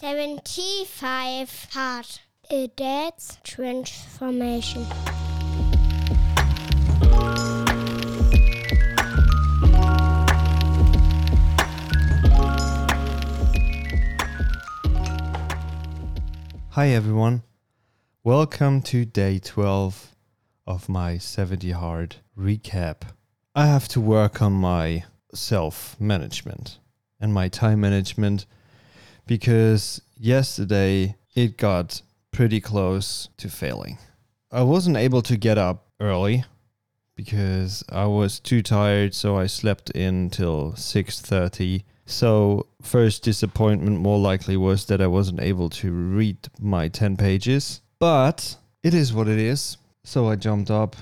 75 Hard. A Dad's Transformation. Hi everyone. Welcome to day 12 of my 70 hard recap. I have to work on my self management and my time management because yesterday it got pretty close to failing. I wasn't able to get up early because I was too tired so I slept in till 6:30 so, first disappointment more likely was that I wasn't able to read my 10 pages, but it is what it is. So, I jumped up,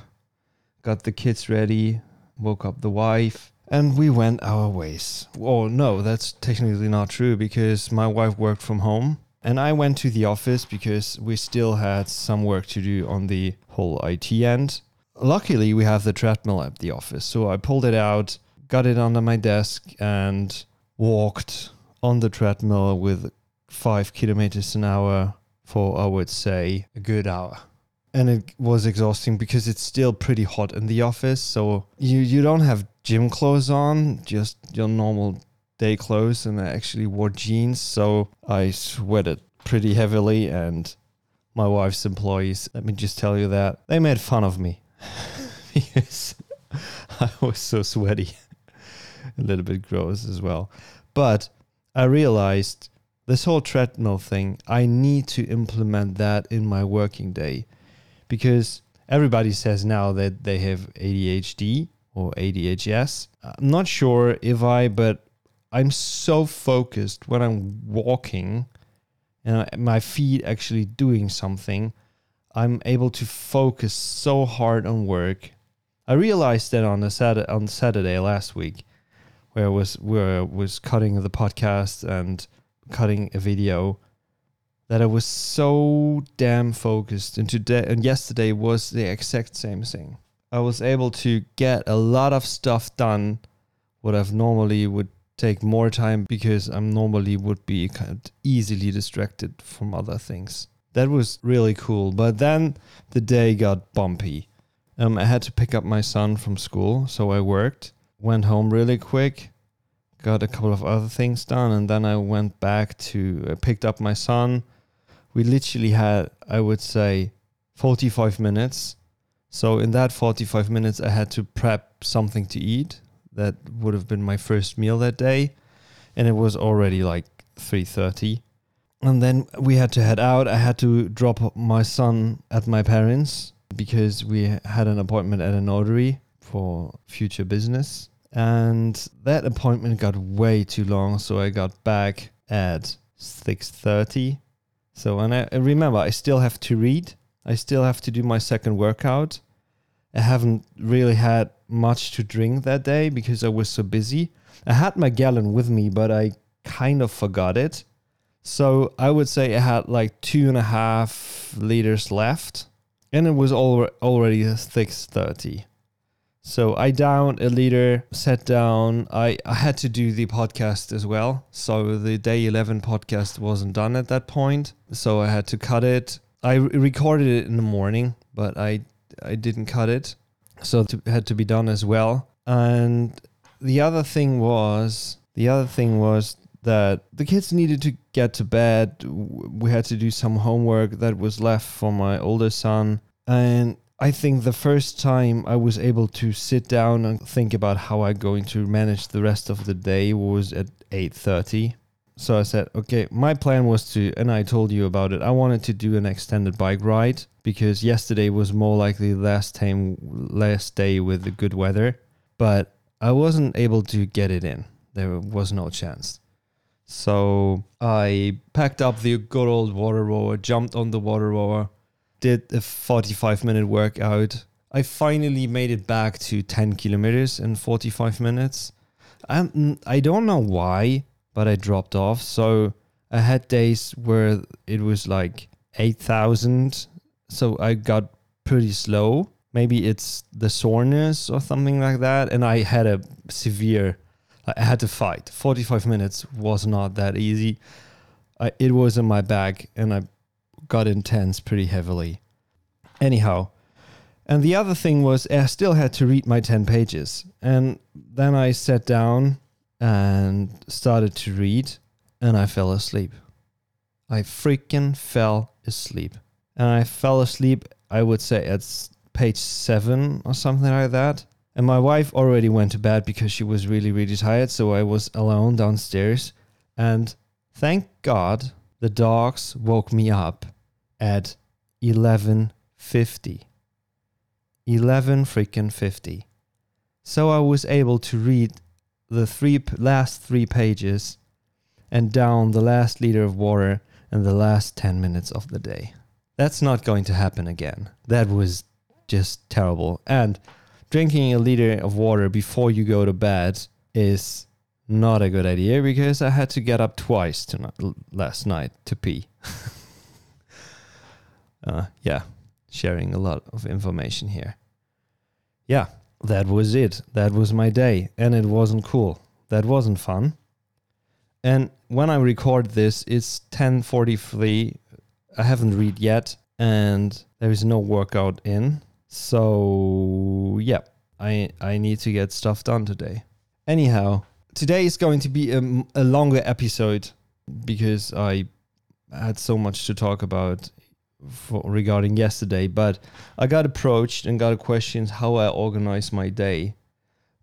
got the kids ready, woke up the wife, and we went our ways. Oh, no, that's technically not true because my wife worked from home. And I went to the office because we still had some work to do on the whole IT end. Luckily, we have the treadmill at the office. So I pulled it out, got it under my desk, and walked on the treadmill with five kilometers an hour for, I would say, a good hour. And it was exhausting because it's still pretty hot in the office. So you, you don't have gym clothes on, just your normal day clothes. And I actually wore jeans. So I sweated pretty heavily. And my wife's employees, let me just tell you that, they made fun of me because I was so sweaty a little bit gross as well. But I realized this whole treadmill thing, I need to implement that in my working day because everybody says now that they have ADHD or ADHS. I'm not sure if I, but I'm so focused when I'm walking and my feet actually doing something. I'm able to focus so hard on work. I realized that on a Saturday, on Saturday last week where I was where I was cutting the podcast and cutting a video that I was so damn focused and today and yesterday was the exact same thing. I was able to get a lot of stuff done what I've normally would take more time because I'm normally would be kind of easily distracted from other things. That was really cool. But then the day got bumpy. Um, I had to pick up my son from school, so I worked went home really quick, got a couple of other things done, and then I went back to uh, picked up my son. We literally had, I would say, 45 minutes. So in that 45 minutes, I had to prep something to eat. That would have been my first meal that day, and it was already like 3:30. And then we had to head out. I had to drop my son at my parents because we had an appointment at a notary for future business. And that appointment got way too long, so I got back at 6:30. So and I, I remember I still have to read. I still have to do my second workout. I haven't really had much to drink that day because I was so busy. I had my gallon with me, but I kind of forgot it. So I would say I had like two and a half liters left, and it was al- already six thirty. So I downed a liter, sat down. I, I had to do the podcast as well. So the day 11 podcast wasn't done at that point. So I had to cut it. I recorded it in the morning, but I I didn't cut it. So it had to be done as well. And the other thing was the other thing was that the kids needed to get to bed. We had to do some homework that was left for my older son. And I think the first time I was able to sit down and think about how I'm going to manage the rest of the day was at 8:30. So I said, okay, my plan was to and I told you about it. I wanted to do an extended bike ride because yesterday was more likely the last time last day with the good weather, but I wasn't able to get it in. There was no chance. So I packed up the good old water rower, jumped on the water rower, did a 45 minute workout. I finally made it back to 10 kilometers in 45 minutes. I'm, I don't know why, but I dropped off. So I had days where it was like 8,000. So I got pretty slow. Maybe it's the soreness or something like that. And I had a severe, I had to fight. 45 minutes was not that easy. I, it was in my bag and I got intense pretty heavily. Anyhow, and the other thing was I still had to read my 10 pages. And then I sat down and started to read and I fell asleep. I freaking fell asleep. And I fell asleep, I would say, at page seven or something like that. And my wife already went to bed because she was really, really tired. So I was alone downstairs. And thank God the dogs woke me up at 11.50. 11 freaking 50. So I was able to read the three last three pages and down the last liter of water in the last 10 minutes of the day. That's not going to happen again. That was just terrible. And drinking a liter of water before you go to bed is not a good idea because I had to get up twice tonight, last night to pee. uh, yeah, sharing a lot of information here. Yeah, that was it. That was my day, and it wasn't cool. That wasn't fun. And when I record this, it's 10:43. I haven't read yet, and there is no workout in. So yeah, I I need to get stuff done today. Anyhow, today is going to be a, a longer episode because I had so much to talk about for, regarding yesterday, but I got approached and got a question how I organize my day.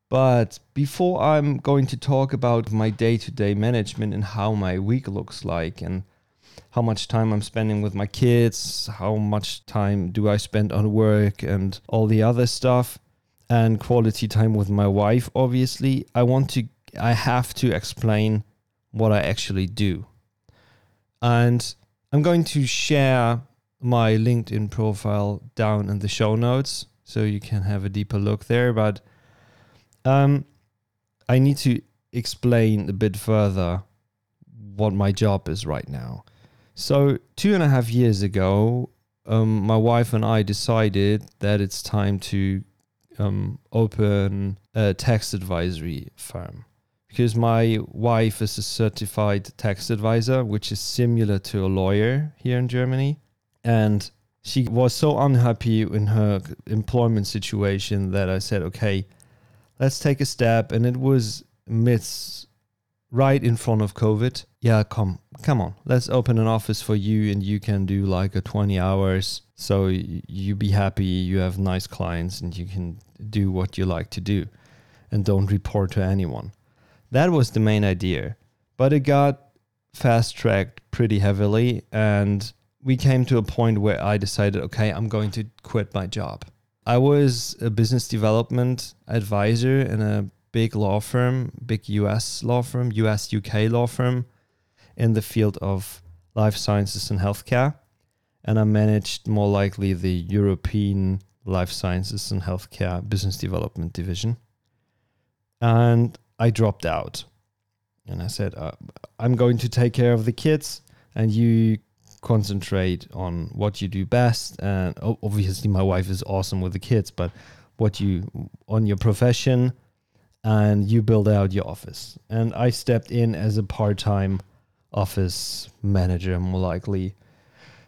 But before I'm going to talk about my day to day management and how my week looks like and how much time I'm spending with my kids, how much time do I spend on work and all the other stuff, and quality time with my wife, obviously, I want to, I have to explain what I actually do. And I'm going to share my LinkedIn profile down in the show notes so you can have a deeper look there. But um, I need to explain a bit further what my job is right now. So, two and a half years ago, um, my wife and I decided that it's time to um, open a tax advisory firm because my wife is a certified tax advisor, which is similar to a lawyer here in Germany and she was so unhappy in her employment situation that I said, okay, let's take a step. And it was myths right in front of COVID. Yeah, come, come on, let's open an office for you, and you can do like a 20 hours. So you be happy, you have nice clients, and you can do what you like to do, and don't report to anyone. That was the main idea, but it got fast tracked pretty heavily, and we came to a point where I decided, okay, I'm going to quit my job. I was a business development advisor in a big law firm, big US law firm, US UK law firm in the field of life sciences and healthcare. And I managed more likely the European life sciences and healthcare business development division. And I dropped out. And I said, uh, I'm going to take care of the kids, and you concentrate on what you do best and obviously my wife is awesome with the kids but what you on your profession and you build out your office. And i stepped in as a part-time office manager more likely.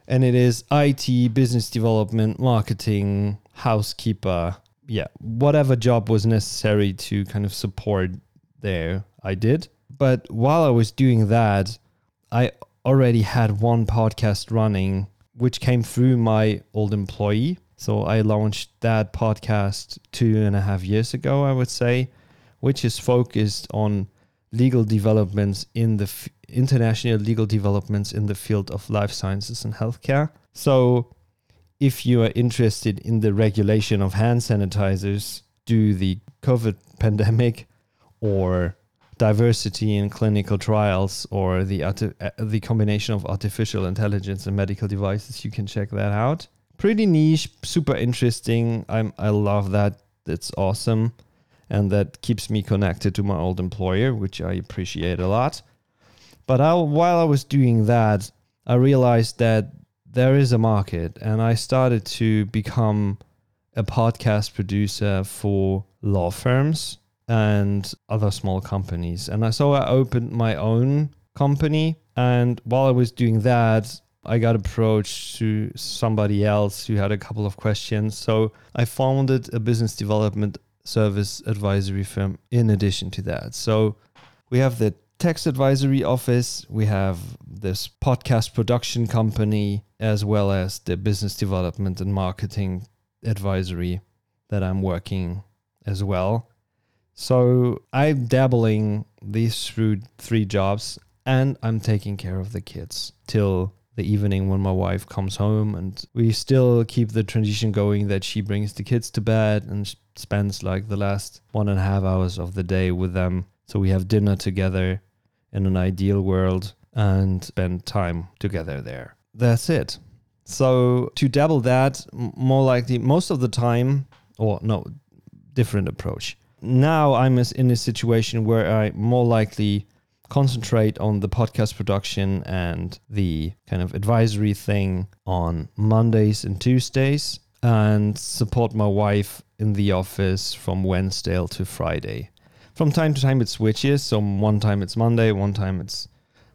And it is it business development marketing housekeeper yeah whatever job was necessary to kind of support there i did. But while i was doing that i already had one podcast running, which came through my old employee. So I launched that podcast two and a half years ago, I would say, which is focused on legal developments in the f- international legal developments in the field of life sciences and healthcare. So if you are interested in the regulation of hand sanitizers due the COVID pandemic or diversity in clinical trials or the uh, the combination of artificial intelligence and medical devices, you can check that out. Pretty niche, super interesting. I'm I love that. It's awesome, and that keeps me connected to my old employer, which I appreciate a lot. But I, while I was doing that, I realized that there is a market, and I started to become a podcast producer for law firms and other small companies. And so I opened my own company And while I was doing that, I got approached to somebody else who had a couple of questions. So I founded a business development service advisory firm in addition to that. So we have the tax advisory office, we have this podcast production company, as well as the business development and marketing advisory that I'm working as well. So I'm dabbling these through three jobs and I'm taking care of the kids till the evening when my wife comes home and we still keep the tradition going that she brings the kids to bed and spends like the last one and a half hours of the day with them. So we have dinner together in an ideal world and spend time together there. That's it. So to double that more likely most of the time or no different approach now i'm in a situation where i more likely concentrate on the podcast production and the kind of advisory thing on Mondays and Tuesdays and support my wife in the office from Wednesday to Friday. From time to time it switches, so one time it's Monday, one time it's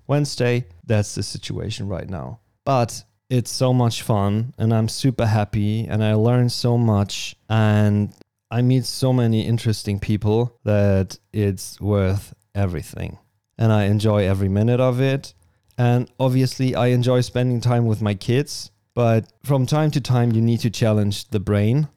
Wednesday. That's the situation right now. But it's so much fun and I'm super happy and I learn so much and I meet so many interesting people that it's worth everything and I enjoy every minute of it. And obviously, I enjoy spending time with my kids. But from time to time, you need to challenge the brain.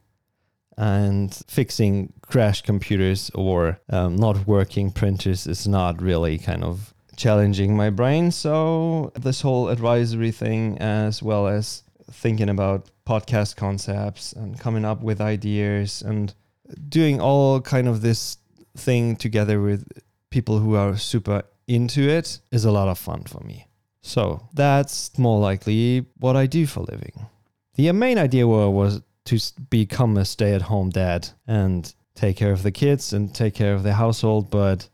And fixing crash computers or um, not working printers is not really kind of challenging my brain. So, this whole advisory thing, as well as thinking about podcast concepts and coming up with ideas and doing all kind of this thing together with people who are super into it is a lot of fun for me. So that's more likely what I do for living. The main idea was to become a stay at home dad and take care of the kids and take care of the household. But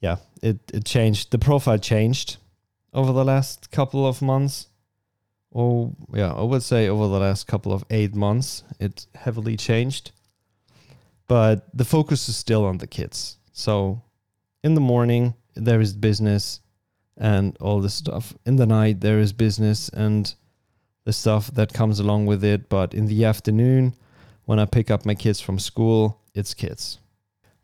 yeah, it, it changed. The profile changed over the last couple of months. Or, yeah, I would say over the last couple of eight months, it heavily changed. But the focus is still on the kids. So in the morning, there is business and all this stuff. In the night, there is business and the stuff that comes along with it. But in the afternoon, when I pick up my kids from school, it's kids.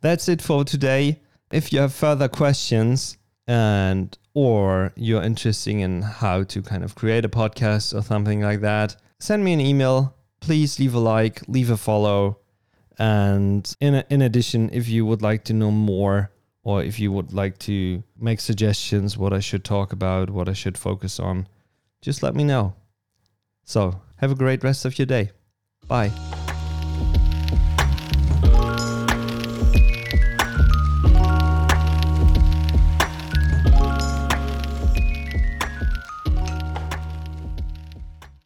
That's it for today. If you have further questions and or you're interested in how to kind of create a podcast or something like that, send me an email. Please leave a like, leave a follow. And in, in addition, if you would like to know more or if you would like to make suggestions what I should talk about, what I should focus on, just let me know. So, have a great rest of your day. Bye.